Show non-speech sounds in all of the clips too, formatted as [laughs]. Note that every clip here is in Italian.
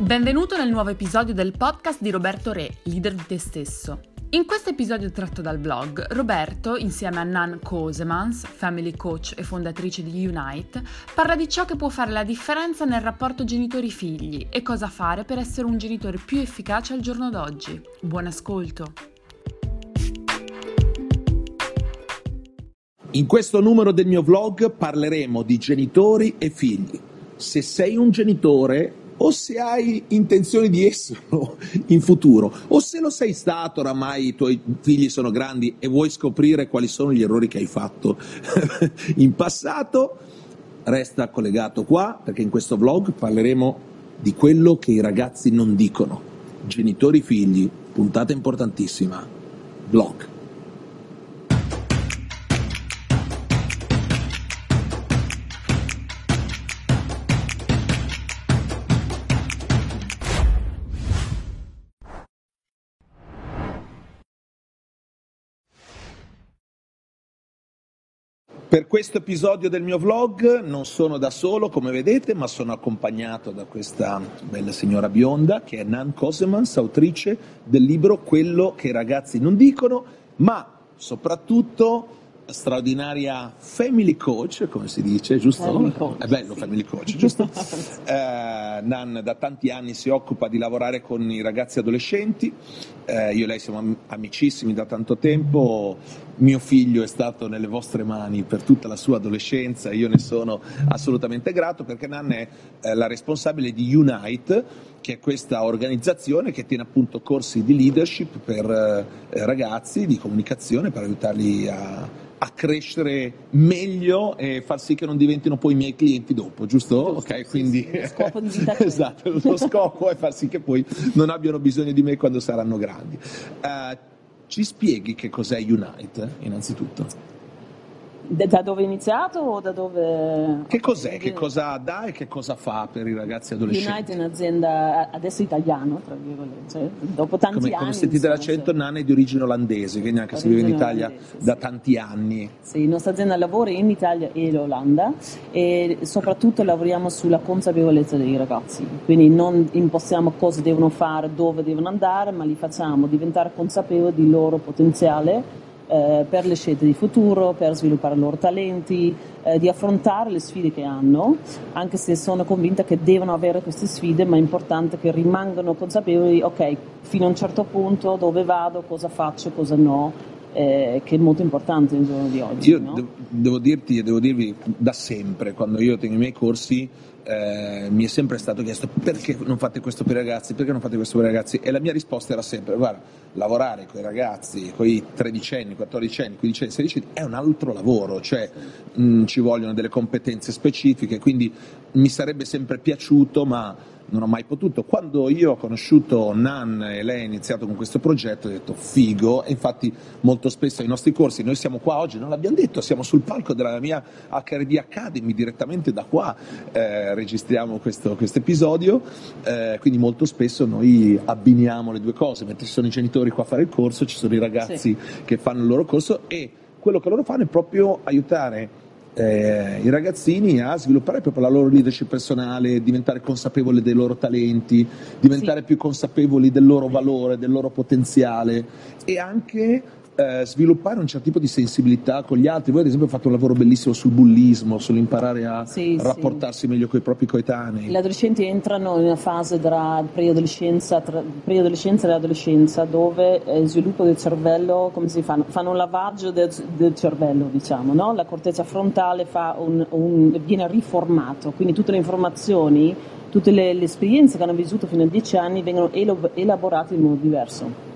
Benvenuto nel nuovo episodio del podcast di Roberto Re, leader di te stesso. In questo episodio tratto dal blog, Roberto, insieme a Nan Kosemans, family coach e fondatrice di Unite, parla di ciò che può fare la differenza nel rapporto genitori-figli e cosa fare per essere un genitore più efficace al giorno d'oggi. Buon ascolto! In questo numero del mio vlog parleremo di genitori e figli. Se sei un genitore o se hai intenzione di esserlo [laughs] in futuro, o se lo sei stato, oramai i tuoi figli sono grandi e vuoi scoprire quali sono gli errori che hai fatto [laughs] in passato, resta collegato qua perché in questo vlog parleremo di quello che i ragazzi non dicono. Genitori figli, puntata importantissima. Vlog. Per questo episodio del mio vlog non sono da solo, come vedete, ma sono accompagnato da questa bella signora bionda che è Nan Cosemans, autrice del libro Quello che i ragazzi non dicono, ma soprattutto straordinaria family coach, come si dice, giusto? Family coach, È bello sì. family coach, [laughs] giusto? Eh, Nan da tanti anni si occupa di lavorare con i ragazzi adolescenti, Eh, io e lei siamo am- amicissimi da tanto tempo, mio figlio è stato nelle vostre mani per tutta la sua adolescenza, io ne sono assolutamente grato perché Nan è eh, la responsabile di Unite, che è questa organizzazione che tiene appunto corsi di leadership per eh, ragazzi, di comunicazione, per aiutarli a, a crescere meglio e far sì che non diventino poi i miei clienti dopo, giusto? Giusto, ok, sì, quindi sì, lo scopo di vita [laughs] esatto, lo scopo è far sì che poi non abbiano bisogno di me quando saranno grandi. Eh, ci spieghi che cos'è Unite, innanzitutto? Da dove è iniziato o da dove... Che cos'è? Che cosa dà e che cosa fa per i ragazzi adolescenti? Unite è un'azienda adesso italiana, tra virgolette, cioè, dopo tanti Come, anni... come sentite l'accento, sì. Nan è di origine olandese, quindi anche se vive in Italia olandese, da sì. tanti anni. Sì, la nostra azienda lavora in Italia e in Olanda e soprattutto lavoriamo sulla consapevolezza dei ragazzi, quindi non impostiamo cosa devono fare, dove devono andare, ma li facciamo diventare consapevoli del loro potenziale eh, per le scelte di futuro, per sviluppare i loro talenti, eh, di affrontare le sfide che hanno, anche se sono convinta che devono avere queste sfide, ma è importante che rimangano consapevoli, ok, fino a un certo punto dove vado, cosa faccio, cosa no, eh, che è molto importante nel giorno di oggi. Io no? devo, devo dirti e devo dirvi da sempre, quando io tengo i miei corsi, eh, mi è sempre stato chiesto perché non fate questo per i ragazzi, perché non fate questo per i ragazzi? E la mia risposta era sempre, guarda, lavorare con i ragazzi, con i 13 anni, 14 anni, 15 anni, 16 anni è un altro lavoro, cioè mh, ci vogliono delle competenze specifiche, quindi mi sarebbe sempre piaciuto, ma non ho mai potuto. Quando io ho conosciuto Nan e lei ha iniziato con questo progetto, ho detto figo, e infatti molto spesso ai nostri corsi, noi siamo qua oggi, non l'abbiamo detto, siamo sul palco della mia HRD Academy, direttamente da qua eh, registriamo questo episodio, eh, quindi molto spesso noi abbiniamo le due cose, mentre ci sono i genitori qua a fare il corso, ci sono i ragazzi che fanno il loro corso e quello che loro fanno è proprio aiutare eh, i ragazzini a sviluppare proprio la loro leadership personale, diventare consapevoli dei loro talenti, diventare Sì. più consapevoli del loro valore, del loro potenziale e anche eh, sviluppare un certo tipo di sensibilità con gli altri. Voi ad esempio fate un lavoro bellissimo sul bullismo, sull'imparare a Sì, sì. rapportarsi meglio con i propri coetanei. Gli adolescenti entrano in una fase tra preadolescenza, tra preadolescenza e adolescenza dove eh, il sviluppo del cervello, come si fanno? Fanno un lavaggio del, del cervello, diciamo, no? La corteccia frontale fa un- un- viene riformato, quindi tutte le informazioni, tutte le, le esperienze che hanno vissuto fino a 10 anni vengono elaborate in modo diverso.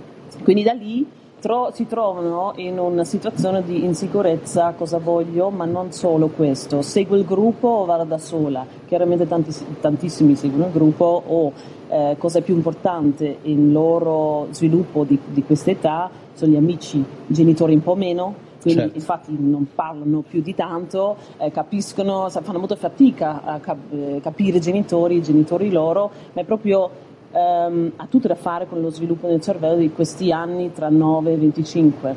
Quindi da lì tro- si trovano in una situazione di insicurezza, cosa voglio, ma non solo questo, seguo il gruppo o vado da sola, chiaramente tantiss- tantissimi seguono il gruppo o eh, cosa è più importante in loro sviluppo di, di questa età sono gli amici, i genitori un po' meno, quindi Certo. infatti non parlano più di tanto, eh, capiscono, fanno molta fatica a cap- eh, capire i genitori, i genitori loro, ma è proprio ehm, ha tutto da fare con lo sviluppo del cervello di questi anni tra 9 e 25.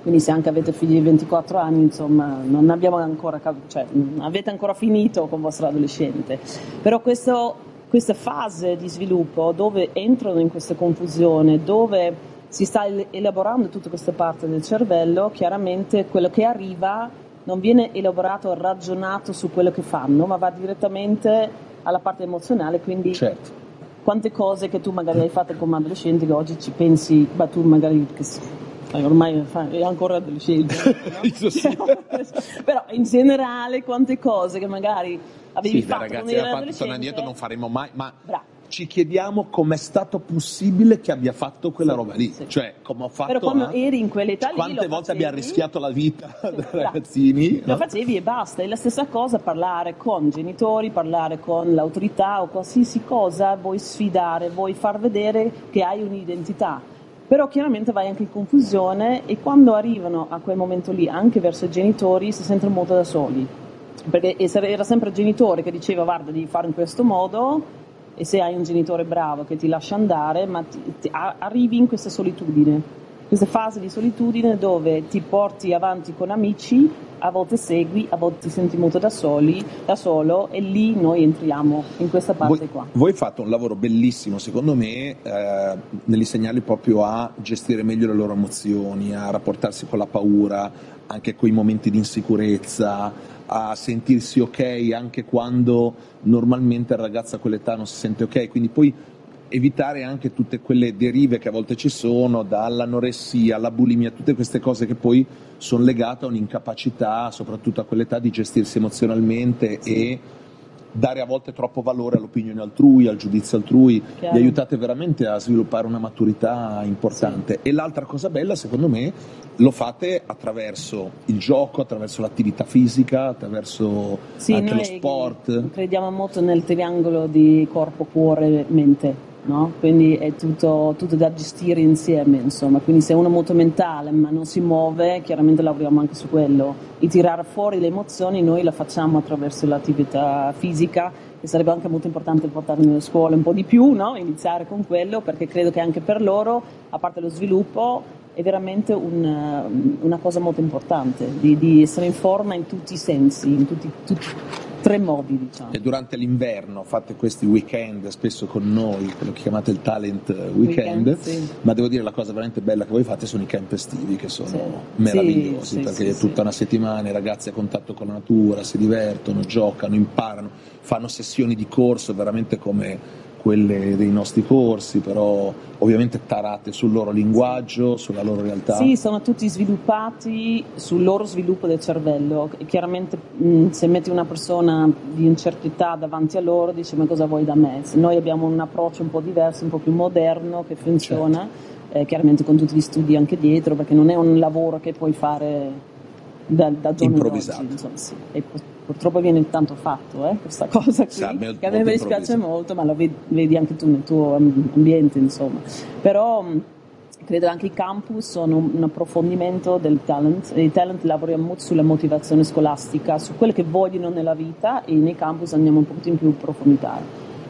Quindi se anche avete figli di 24 anni, insomma, non abbiamo ancora, cioè, non avete ancora finito con vostro adolescente. Però questo questa fase di sviluppo dove entrano in questa confusione, dove si sta elaborando tutta questa parte del cervello, chiaramente quello che arriva non viene elaborato, ragionato su quello che fanno, ma va direttamente alla parte emozionale, quindi certo. Quante cose che tu magari hai fatto come adolescente che oggi ci pensi, ma tu magari che ormai è ancora adolescente, no? [laughs] [laughs] però in generale quante cose che magari avevi sì, fatto ragazzi, quando eri fatto, adolescente. tornando indietro non faremo mai, ma Bravo. Ci chiediamo com'è stato possibile che abbia fatto quella roba lì, sì. cioè come ho fatto Però quando a- eri in quell'età lì quante volte facevi, abbiamo rischiato la vita Sì, [laughs] da bravo. ragazzini, Lo no? facevi e basta, è la stessa cosa parlare con genitori, parlare con l'autorità o qualsiasi cosa, vuoi sfidare, vuoi far vedere che hai un'identità. Però chiaramente vai anche in confusione e quando arrivano a quel momento lì, anche verso i genitori, si sentono molto da soli. Perché era sempre il genitore che diceva guarda devi fare in questo modo e se hai un genitore bravo che ti lascia andare, ma ti- ti- arrivi in questa solitudine, questa fase di solitudine dove ti porti avanti con amici, a volte segui, a volte ti senti molto da soli, da solo e lì noi entriamo in questa parte Voi, qua. voi fate un lavoro bellissimo, secondo me, eh, nell'insegnarli proprio a gestire meglio le loro emozioni, a rapportarsi con la paura, anche con i momenti di insicurezza, a sentirsi ok anche quando normalmente il ragazzo a quell'età non si sente ok. Quindi poi evitare anche tutte quelle derive che a volte ci sono, dall'anoressia alla bulimia, tutte queste cose che poi sono legate a un'incapacità, soprattutto a quell'età, di gestirsi emozionalmente e dare a volte troppo valore all'opinione altrui, al giudizio altrui, Chiaro. li aiutate veramente a sviluppare una maturità importante. E l'altra cosa bella, secondo me, lo fate attraverso il gioco, attraverso l'attività fisica, attraverso Sì, anche lo sport. crediamo molto nel triangolo di corpo, cuore, mente, no? Quindi è tutto, tutto da gestire insieme, insomma. Quindi se uno è molto mentale ma non si muove, chiaramente lavoriamo anche su quello. E tirare fuori le emozioni noi la facciamo attraverso l'attività fisica, che sarebbe anche molto importante portare nelle scuole un po' di più, no? Iniziare con quello, perché credo che anche per loro, a parte lo sviluppo, è veramente un- una cosa molto importante, di, di essere in forma in tutti i sensi, in tutti, tutti tre modi, diciamo. E durante l'inverno fate questi weekend spesso con noi, quello che chiamate il talent weekend, Weekend, sì. ma devo dire la cosa veramente bella che voi fate sono i camp estivi che sono Sì. meravigliosi Sì, perché è tutta una settimana i ragazzi a contatto con la natura, si divertono, giocano, imparano, fanno sessioni di corso veramente come quelle dei nostri corsi, però ovviamente tarate sul loro linguaggio, sulla loro realtà. Sì, sono tutti sviluppati sul loro sviluppo del cervello. Chiaramente mh, se metti una persona di età davanti a loro, dici ma cosa vuoi da me? Se noi abbiamo un approccio un po' diverso, un po' più moderno, che funziona, Certo. eh, chiaramente con tutti gli studi anche dietro, perché non è un lavoro che puoi fare da, da giorno Improvvisato. d'oggi, insomma, sì. Pur- purtroppo viene tanto fatto eh, questa [laughs] cosa qui, Sì, che a me dispiace molto, ma lo vedi, vedi anche tu nel tuo am- ambiente, insomma. Però mh, credo anche i campus sono un approfondimento del talent e i talent lavoriamo molto sulla motivazione scolastica, su quello che vogliono nella vita e nei campus andiamo un po' in più in profondità.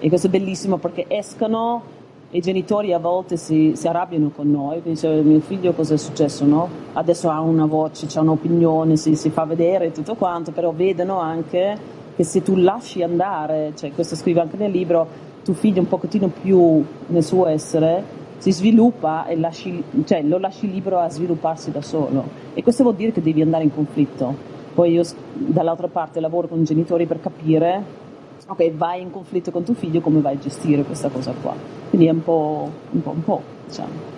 E questo è bellissimo perché escono i genitori a volte si, si arrabbiano con noi, dice mio figlio cosa è successo, no? Adesso ha una voce, ha un'opinione, si, si fa vedere tutto quanto, però vedono anche che se tu lasci andare, cioè questo scrive anche nel libro, tuo figlio un pochettino più nel suo essere si sviluppa e lasci- cioè, lo lasci libero a svilupparsi da solo e questo vuol dire che devi andare in conflitto. Poi io dall'altra parte lavoro con i genitori per capire ok, vai in conflitto con tuo figlio, come vai a gestire questa cosa qua? Quindi è un po' un po', un po', diciamo.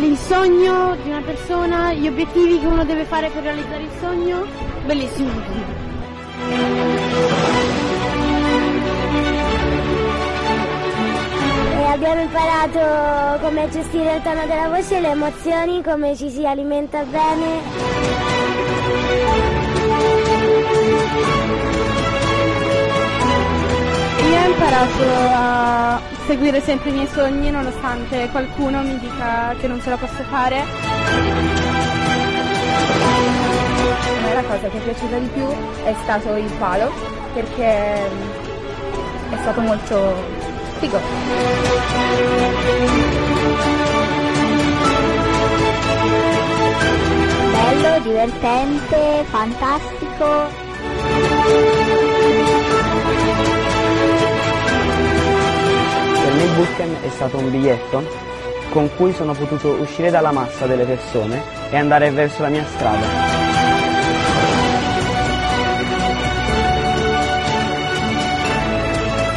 Il sogno di una persona, gli obiettivi che uno deve fare per realizzare il sogno, bellissimo. E abbiamo imparato come gestire il tono della voce, le emozioni, come ci si alimenta bene. Io ho imparato a seguire sempre i miei sogni nonostante qualcuno mi dica che non ce la posso fare. La cosa che è piaciuta di più è stato il palo perché mm, è stato molto figo. Bello, divertente, fantastico. Per me il bootcamp è stato un biglietto con cui sono potuto uscire dalla massa delle persone e andare verso la mia strada.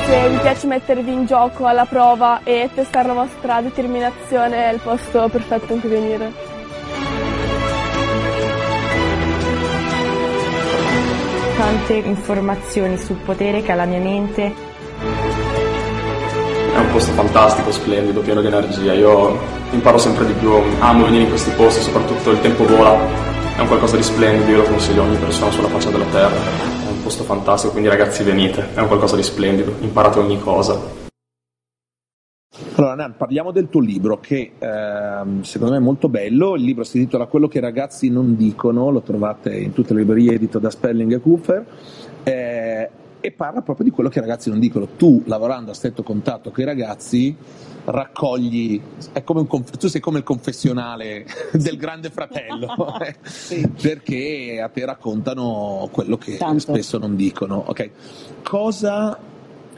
Se vi piace mettervi in gioco alla prova e testare la vostra determinazione è il posto perfetto in cui venire. Tante informazioni sul potere che ha la mia mente. È un posto fantastico, splendido, pieno di energia. Io imparo sempre di più, amo venire in questi posti, soprattutto il tempo vola. È un qualcosa di splendido, io lo consiglio a ogni persona sulla faccia della terra un posto fantastico, quindi ragazzi venite, è un qualcosa di splendido, imparate ogni cosa. Allora, Nan, parliamo del tuo libro che ehm, secondo me è molto bello. Il libro si intitola Quello che i ragazzi non dicono, lo trovate in tutte le librerie edito da Spelling e Cooper. Eh, e parla proprio di quello che i ragazzi non dicono. Tu, lavorando a stretto contatto con i ragazzi, raccogli, conf- tu sei come il confessionale [laughs] del grande fratello, [laughs] [laughs] eh? sì. perché a te raccontano quello che Tanto. spesso non dicono. Okay. Cosa,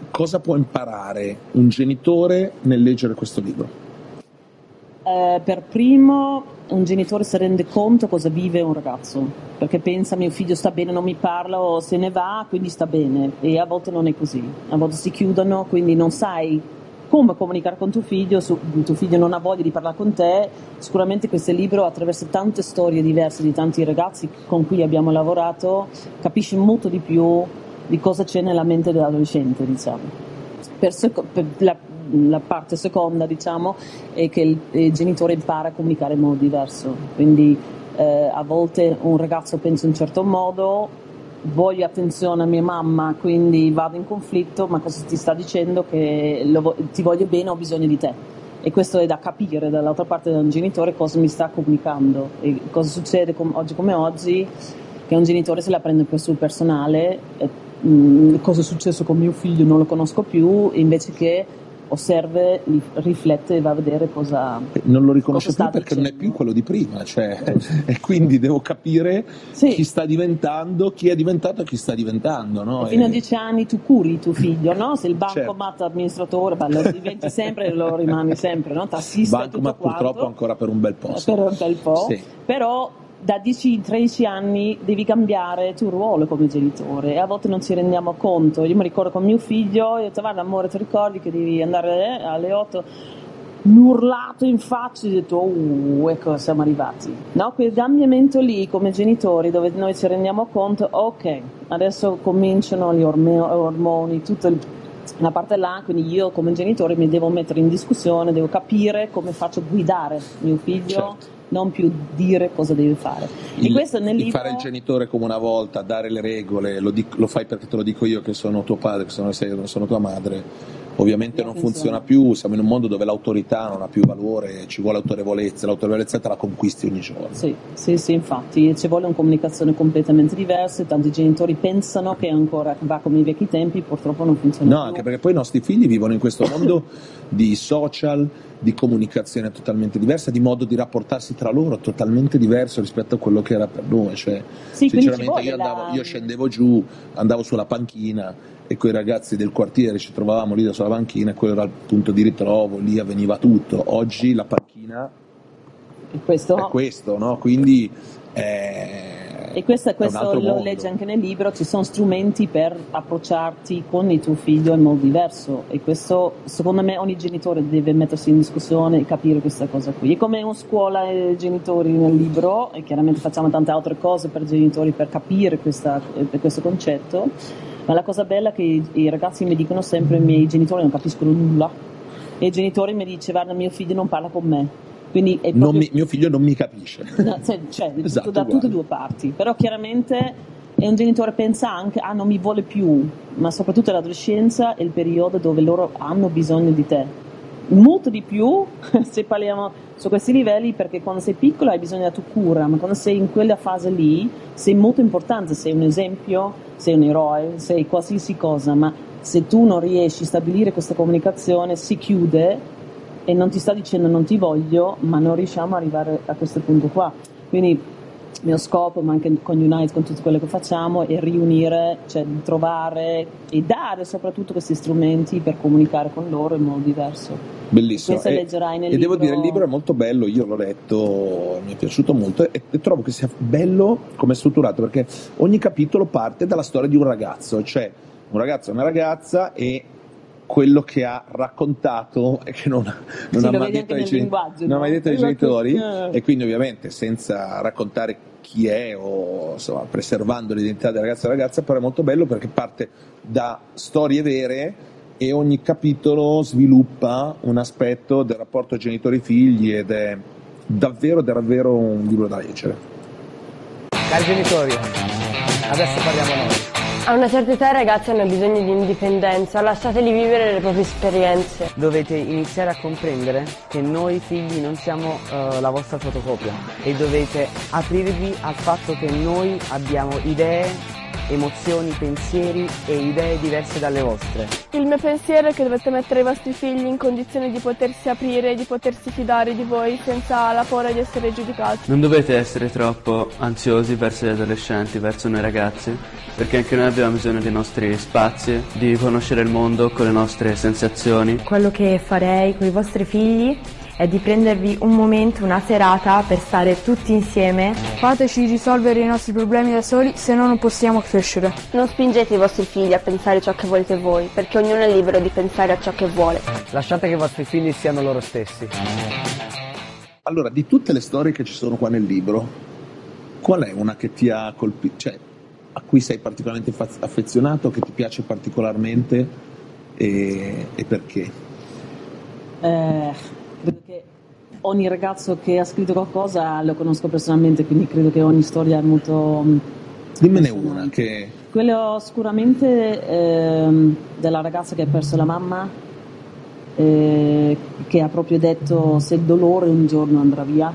cosa può imparare un genitore nel leggere questo libro? Eh, per primo, un genitore si rende conto cosa vive un ragazzo, perché pensa mio figlio sta bene, non mi parla o se ne va, quindi sta bene. E a volte non è così, a volte si chiudono, quindi non sai come comunicare con tuo figlio, su, tuo figlio non ha voglia di parlare con te, sicuramente questo libro attraverso tante storie diverse di tanti ragazzi con cui abbiamo lavorato capisci molto di più di cosa c'è nella mente dell'adolescente, diciamo. Per, seco- per la, la, parte seconda, diciamo, è che il, il, genitore impara a comunicare in modo diverso, quindi eh, a volte un ragazzo pensa in un certo modo, voglio attenzione a mia mamma, quindi vado in conflitto, ma cosa ti sta dicendo? Che lo, ti voglio bene, ho bisogno di te. E questo è da capire dall'altra parte del genitore cosa mi sta comunicando e cosa succede com- oggi come oggi, che un genitore se la prende per sul personale, mh, mm, cosa è successo con mio figlio non lo conosco più, invece che osserva, riflette e va a vedere cosa. Non lo riconosce più perché dicendo. non è più quello di prima, cioè, [laughs] e quindi devo capire sì. chi sta diventando, chi è diventato e chi sta diventando. No? Fino e... a dieci anni tu curi tuo figlio, no? Se il bancomat certo. amministratore, beh, lo diventi sempre e lo rimani sempre, no? T'assiste bancomat purtroppo ancora per un bel po'. Per un bel po'. Sì. Però da 10-13 anni devi cambiare il tuo ruolo come genitore e a volte non ci rendiamo conto. Io mi ricordo con mio figlio, io ho detto guarda amore ti ricordi che devi andare eh, alle 8? Mi urlato in faccia e ho detto uh, ecco siamo arrivati. No, quel cambiamento lì come genitori dove noi ci rendiamo conto, ok, adesso cominciano gli ormoni, tutta la parte là, quindi io come genitore mi devo mettere in discussione, devo capire come faccio a guidare mio figlio. Certo non più dire cosa deve fare. Il, libro... fare il genitore come una volta, dare le regole, lo, dico, lo, fai perché te lo dico io che sono tuo padre, che sono, sei, sono tua madre. Ovviamente non funziona più, siamo in un mondo dove l'autorità non ha più valore, ci vuole autorevolezza, l'autorevolezza te la conquisti ogni giorno. Sì, sì, sì infatti ci vuole una comunicazione completamente diversa, tanti genitori pensano che ancora va come i vecchi tempi, purtroppo non funziona no, più. No, anche perché poi i nostri figli vivono in questo mondo [laughs] di social, di comunicazione totalmente diversa, di modo di rapportarsi tra loro totalmente diverso rispetto a quello che era per noi. Cioè, sì, sinceramente io, andavo, la... io, scendevo giù, andavo sulla panchina e con i ragazzi del quartiere ci trovavamo lì sulla panchina e quello era il punto di ritrovo, lì avveniva tutto. Oggi la panchina questo? è questo, no? quindi... Eh, e questo, questo lo mondo. legge anche nel libro, ci sono strumenti per approcciarti con il tuo figlio in modo diverso e questo secondo me ogni genitore deve mettersi in discussione e capire questa cosa qui. È come una scuola e genitori nel libro e chiaramente facciamo tante altre cose per genitori per capire questa, questo concetto, ma la cosa bella è che i, i ragazzi mi dicono sempre i miei genitori non capiscono nulla e i genitori mi dicono guarda mio figlio non parla con me proprio... mi, mio figlio non mi capisce. [laughs] No, cioè, cioè [laughs] esatto, da tutte e due parti, però chiaramente e un genitore pensa anche ah non mi vuole più, ma soprattutto l'adolescenza è il periodo dove loro hanno bisogno di te. Molto di più [laughs] se parliamo su questi livelli perché quando sei piccolo hai bisogno della tua cura, ma quando sei in quella fase lì sei molto importante, sei un esempio, sei un eroe, sei qualsiasi cosa, ma se tu non riesci a stabilire questa comunicazione si chiude e non ti sta dicendo non ti voglio, ma non riusciamo ad arrivare a questo punto qua. Quindi mio scopo, ma anche con Unite, con tutto quello che facciamo, è riunire, cioè trovare e dare soprattutto questi strumenti per comunicare con loro in modo diverso. Bellissimo. Questo e, leggerai nel e libro. devo dire, il libro è molto bello, io l'ho letto, mi è piaciuto molto e, e trovo che sia bello come è strutturato perché ogni capitolo parte dalla storia di un ragazzo, cioè un ragazzo e una ragazza e quello che ha raccontato e che non, non Sì, ha mai detto linguaggio, non ha mai detto ai Esatto. genitori Eh. e quindi ovviamente senza raccontare chi è o insomma preservando l'identità del ragazzo e della ragazza però è molto bello perché parte da storie vere e ogni capitolo sviluppa un aspetto del rapporto genitori-figli ed è davvero davvero un libro da leggere Cari genitori, adesso parliamo noi. A una certa età i ragazzi hanno bisogno di indipendenza, lasciateli vivere le proprie esperienze. Dovete iniziare a comprendere che noi figli non siamo eh, la vostra fotocopia e dovete aprirvi al fatto che noi abbiamo idee, emozioni, pensieri e idee diverse dalle vostre. Il mio pensiero è che dovete mettere i vostri figli in condizione di potersi aprire, di potersi fidare di voi senza la paura di essere giudicati. Non dovete essere troppo ansiosi verso gli adolescenti, verso noi ragazzi, perché anche noi abbiamo bisogno dei nostri spazi, di conoscere il mondo con le nostre sensazioni. Quello che farei con i vostri figli è di prendervi un momento, una serata per stare tutti insieme. Fateci risolvere i nostri problemi da soli, se no non possiamo crescere. Non spingete i vostri figli a pensare ciò che volete voi, perché ognuno è libero di pensare a ciò che vuole. Lasciate che i vostri figli siano loro stessi. allora di tutte le storie che ci sono qua nel libro qual è una che ti ha colpito cioè a cui sei particolarmente fa- affezionato che ti piace particolarmente e, e perché Eh, ogni ragazzo che ha scritto qualcosa lo conosco personalmente, quindi credo che ogni storia è molto... mm, dimmene una che Quello sicuramente ehm, della ragazza che ha perso la mamma, eh, che ha proprio detto se il dolore un giorno andrà via,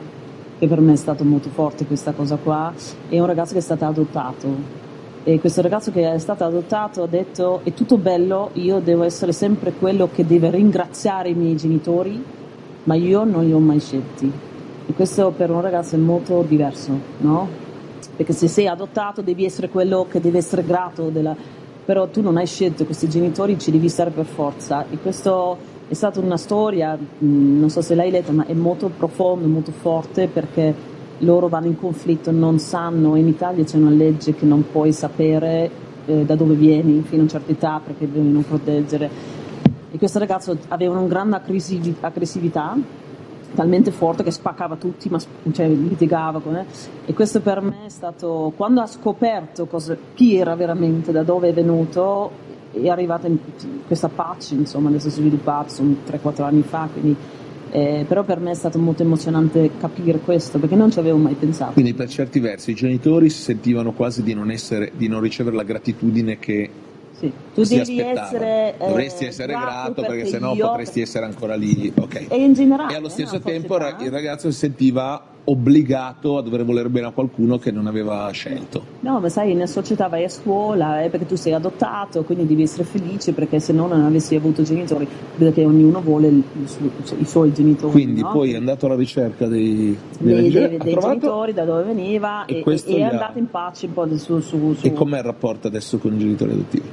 che per me è stato molto forte questa cosa qua, e un ragazzo che è stato adottato. E questo ragazzo che è stato adottato ha detto è tutto bello, io devo essere sempre quello che deve ringraziare i miei genitori, ma io non li ho mai scelti. E questo per un ragazzo è molto diverso, no? Perché se sei adottato devi essere quello che deve essere grato, della... però tu non hai scelto questi genitori, ci devi stare per forza. E questo è stata una storia, non so se l'hai letta, ma è molto profonda, molto forte perché loro vanno in conflitto, non sanno, in Italia c'è una legge che non puoi sapere eh, da dove vieni fino a una certa età perché devono proteggere. E questo ragazzo aveva una grande aggressivi- aggressività, talmente forte che spaccava tutti, ma cioè, litigava con me. E questo per me è stato, quando ha scoperto cosa- chi era veramente, da dove è venuto, è arrivata questa pace, insomma, adesso si è sviluppato, sono 3-4 anni fa, quindi eh, però per me è stato molto emozionante capire questo perché non ci avevo mai pensato. quindi per certi versi i genitori si sentivano quasi di non, essere, di non ricevere la gratitudine che Sì. Tu si devi essere eh, dovresti essere grato perché, sennò io- potresti essere ancora lì ok. E in generale, E allo eh, stesso nella tempo il ragazzo si sentiva obbligato a dover volere bene a qualcuno che non aveva scelto. No, ma sai, nella società vai a scuola è perché tu sei adottato, quindi devi essere felice perché se no non avessi avuto genitori, che ognuno vuole il i suoi genitori. Quindi no? poi è andato alla ricerca dei, dei, dei- dei- genitori, da dove veniva E e, e è ha- andato in pace un po' su, su, su- E com'è il rapporto adesso con i genitori adottivi?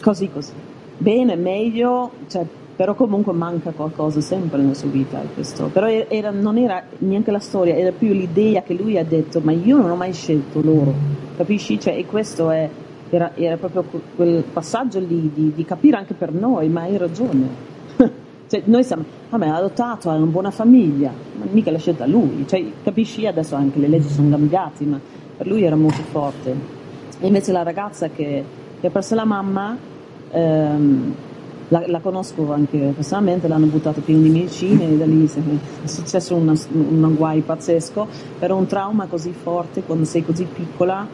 così così. Bene, meglio, cioè, però comunque manca qualcosa sempre nella sua vita. e Questo. Però era- non era neanche la storia, era più l'idea che lui ha detto, ma io non ho mai scelto loro, capisci? Cioè, e questo è, era, era proprio que- quel passaggio lì di, di capire anche per noi, ma hai ragione. [laughs] Cioè, noi siamo, vabbè, ha adottato, ha una buona famiglia, ma mica l'ha scelta lui, cioè, capisci? Adesso anche le leggi sono cambiate, ma per lui era molto forte. E invece la ragazza che, che ha perso la mamma, ehm, la, la conosco anche personalmente, l'hanno buttato pieno di medicine e da lì è successo una- un guai pazzesco, però un trauma così forte quando sei così piccola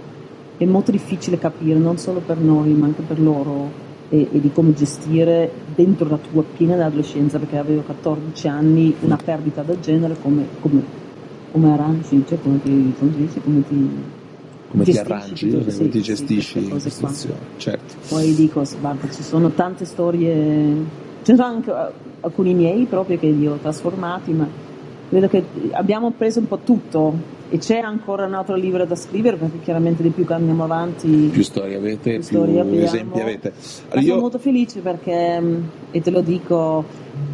è molto difficile capire, non solo per noi ma anche per loro e, e di come gestire dentro la tua piena adolescenza, perché avevo 14 anni, una perdita del genere, come, come, come arrangi, cioè come ti, come ti come ti, Come ti arrangi, tutto- come sì, ti sì, gestisci queste la cose qua. Certo. Poi dico, guarda, ci sono tante storie, ci sono anche eh, alcuni miei proprio che li ho trasformati, ma credo che abbiamo preso un po' tutto e c'è ancora un altro libro da scrivere perché chiaramente di più che andiamo avanti più storie avete, più, storie abbiamo. esempi avete. Allora, sono io molto felice perché, mh, e te lo dico,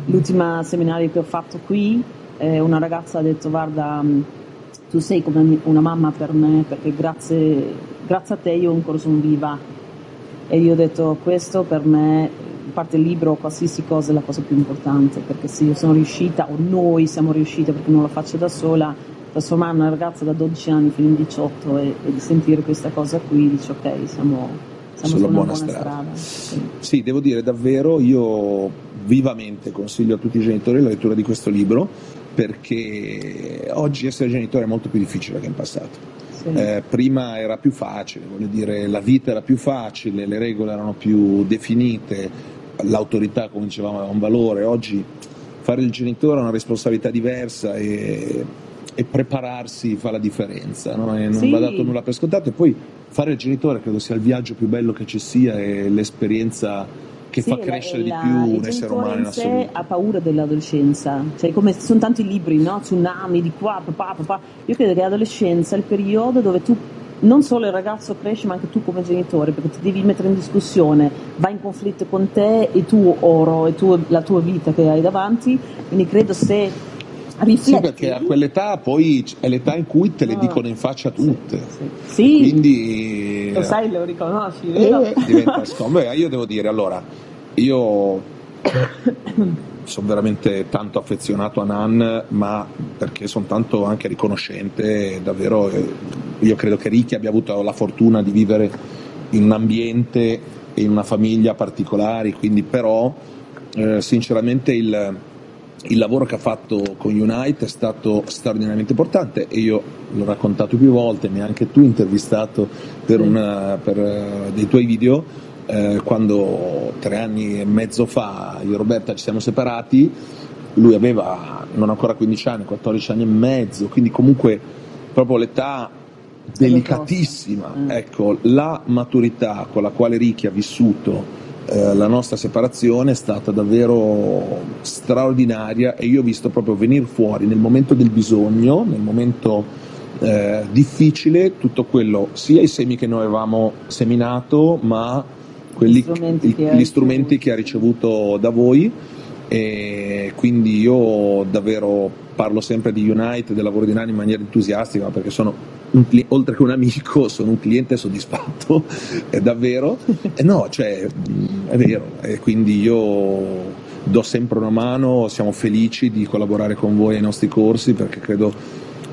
l'ultima seminario che ho fatto qui, eh, una ragazza ha detto guarda, mh, tu sei come una mamma per me perché grazie, grazie a te io ancora sono viva. E io ho detto questo per me, a parte il libro qualsiasi cosa, è la cosa più importante perché se io sono riuscita, o noi siamo riuscite perché non lo faccio da sola, trasformare una ragazza da 12 anni fino in 18 e, e di sentire questa cosa qui, dici ok, siamo, siamo Sulla buona buona strada. strada. Sì. Sì, devo dire davvero, io vivamente consiglio a tutti i genitori la lettura di questo libro perché oggi essere genitore è molto più difficile che in passato. Eh, prima era più facile, voglio dire, la vita era più facile, le regole erano più definite, l'autorità, come dicevamo, aveva un valore. Oggi fare il genitore è una responsabilità diversa e, e prepararsi fa la differenza, no? E non Sì. va dato nulla per scontato. E poi fare il genitore credo sia il viaggio più bello che ci sia e l'esperienza che Sì, fa la- crescere di la- più il un essere umano in assoluto. ha paura dell'adolescenza, cioè come sono tanti libri, no? Tsunami di qua, papà, papà. Io credo che l'adolescenza è il periodo dove tu non solo il ragazzo cresce, ma anche tu come genitore, perché ti devi mettere in discussione, vai in conflitto con te e tu oro e tu, la tua vita che hai davanti, quindi credo se rifletti Sì, perché a quell'età poi è l'età in cui te le No. dicono in faccia tutte. Sì. Quindi lo sai, lo riconosci, vero? Eh, diventa [laughs] scomodo. Io devo dire, allora, io [coughs] sono veramente tanto affezionato a Nan, ma perché sono tanto anche riconoscente, davvero, eh, io credo che Ricky abbia avuto la fortuna di vivere in un ambiente e in una famiglia particolari, quindi però eh, sinceramente il, il lavoro che ha fatto con Unite è stato straordinariamente importante e io l'ho raccontato più volte, mi hai anche tu intervistato per, una- per, eh, dei tuoi video eh, quando tre anni e mezzo fa io e Roberta ci siamo separati, lui aveva non ancora 15 anni, 14 anni e mezzo, quindi comunque proprio l'età delicatissima. Ecco, la maturità con la quale Ricky ha vissuto eh, la nostra separazione è stata davvero straordinaria e io ho visto proprio venire fuori nel momento del bisogno, nel momento eh, difficile, tutto quello, sia i semi che noi avevamo seminato, ma quelli, Gli strumenti che gli strumenti che ha ricevuto da voi. E quindi io davvero parlo sempre di Unite, del lavoro di Nani in maniera entusiastica perché sono cli- oltre che un amico sono un cliente soddisfatto, [laughs] è davvero, e no, cioè mh, è vero, e quindi io do sempre una mano, siamo felici di collaborare con voi ai nostri corsi perché credo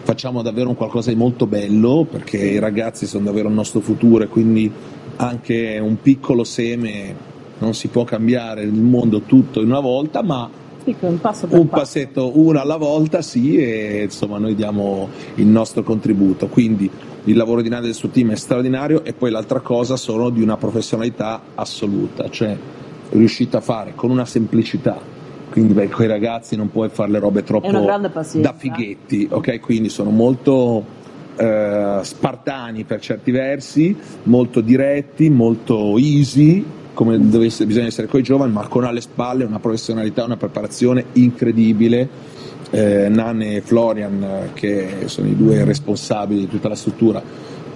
facciamo davvero un qualcosa di molto bello perché i ragazzi sono davvero il nostro futuro e quindi anche un piccolo seme non si può cambiare il mondo tutto in una volta, ma Un passo per un passo. passetto una alla volta sì e insomma noi diamo il nostro contributo. Quindi il lavoro di Nadia del suo team è straordinario e poi l'altra cosa sono di una professionalità assoluta cioè riuscita a fare con una semplicità. Quindi con i ragazzi non puoi fare le robe troppo da fighetti ok? Quindi sono molto eh, spartani per certi versi molto diretti molto easy come deve essere- bisogna essere con i giovani, ma con alle spalle una professionalità, una preparazione incredibile. Eh, Nan e Florian, eh, che sono i due responsabili di tutta la struttura,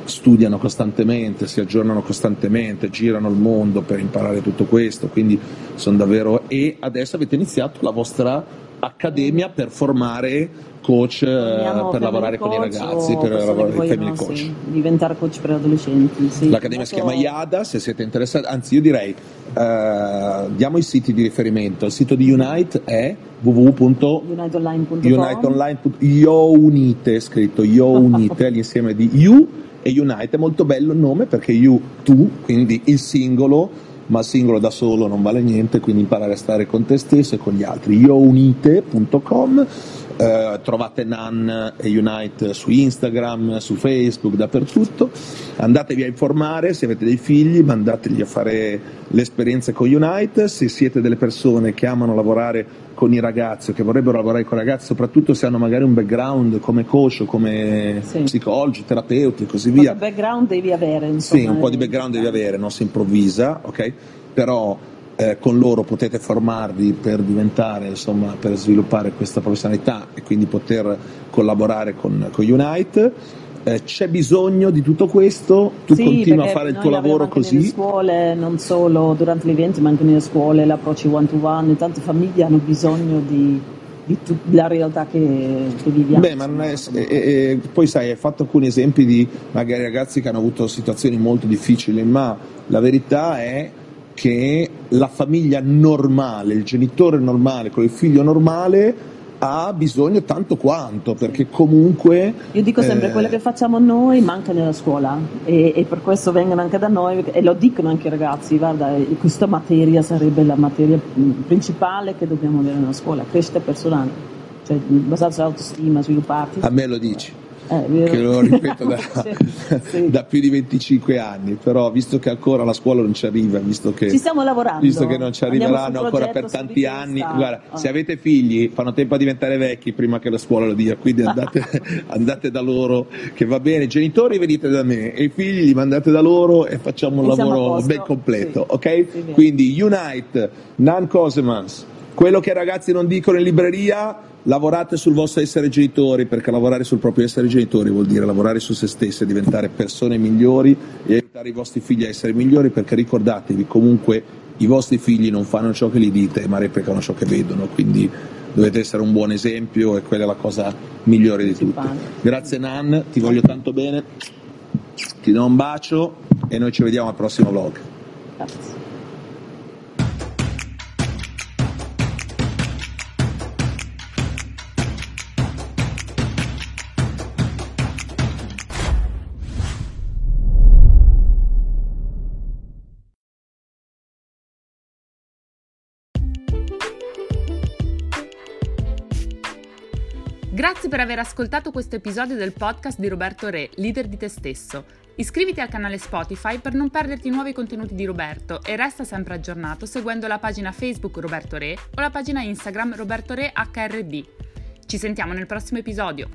studiano costantemente, si aggiornano costantemente, girano il mondo per imparare tutto questo, quindi sono davvero... E adesso avete iniziato la vostra accademia per formare coach eh, Formiamo per lavorare con i ragazzi, per lavorare con i family coach. sì, diventare coach per adolescenti. Sì. L'Accademia si chiama IADA, se siete interessati, anzi io direi eh, diamo i siti di riferimento. Il sito di Unite è www.uniteonline.com Unite, scritto Io Unite, [laughs] l'insieme di You e Unite. È molto bello il nome perché You, tu, quindi il singolo, ma il singolo da solo non vale niente, quindi imparare a stare con te stesso e con gli altri. Iounite.com eh, trovate Nan e Unite su Instagram, su Facebook, dappertutto. Andatevi a informare, se avete dei figli, mandategli a fare le esperienze con Unite. Se siete delle persone che amano lavorare con i ragazzi o che vorrebbero lavorare con i ragazzi, soprattutto se hanno magari un background come coach o come psicologi, terapeuti e così via. Qualche background devi avere, insomma. Sì, un po' di background devi avere, non si improvvisa, ok? Però eh, con loro potete formarvi per diventare, insomma, per sviluppare questa professionalità e quindi poter collaborare con, con Unite. Eh, c'è bisogno di tutto questo, tu sì, continua a fare il tuo lavoro anche così. Nelle scuole, non solo durante gli eventi, ma anche nelle scuole, l'approccio one to one, tante famiglie hanno bisogno di, di tut- della realtà che, che viviamo. Beh, ma non è, e, e- poi sai, hai fatto alcuni esempi di magari ragazzi che hanno avuto situazioni molto difficili, ma la verità è che la famiglia normale, il genitore normale con il figlio normale ha bisogno tanto quanto, perché comunque... Io dico sempre, eh, quello che facciamo noi manca nella scuola e, e per questo vengono anche da noi e lo dicono anche i ragazzi, guarda, questa materia sarebbe la materia principale che dobbiamo avere nella scuola, crescita personale, cioè basata sull'autostima, sviluppati. A me lo dici. Eh, che lo ripeto [laughs] da, Sì, da più di 25 anni, però visto che ancora la scuola non ci arriva, visto che, Ci stiamo lavorando. visto che non ci arriveranno ancora per tanti anni, richiesta. guarda, Ah. se avete figli fanno tempo a diventare vecchi prima che la scuola lo dia, quindi andate, [laughs] andate da loro, che va bene, genitori venite da me e i figli li mandate da loro e facciamo un E lavoro ben completo, Sì. ok? Sì. Quindi Unite, Nan Cosemans, quello che i ragazzi non dicono in libreria, lavorate sul vostro essere genitori, perché lavorare sul proprio essere genitori vuol dire lavorare su se stessi e diventare persone migliori e aiutare i vostri figli a essere migliori, perché ricordatevi comunque i vostri figli non fanno ciò che gli dite, ma replicano ciò che vedono, quindi dovete essere un buon esempio e quella è la cosa migliore di tutte. Grazie Nan, ti voglio tanto bene, ti do un bacio e noi ci vediamo al prossimo vlog. Grazie. Grazie per aver ascoltato questo episodio del podcast di Roberto Re, leader di te stesso. Iscriviti al canale Spotify per non perderti nuovi contenuti di Roberto e resta sempre aggiornato seguendo la pagina Facebook Roberto Re o la pagina Instagram Roberto Re HRD. Ci sentiamo nel prossimo episodio.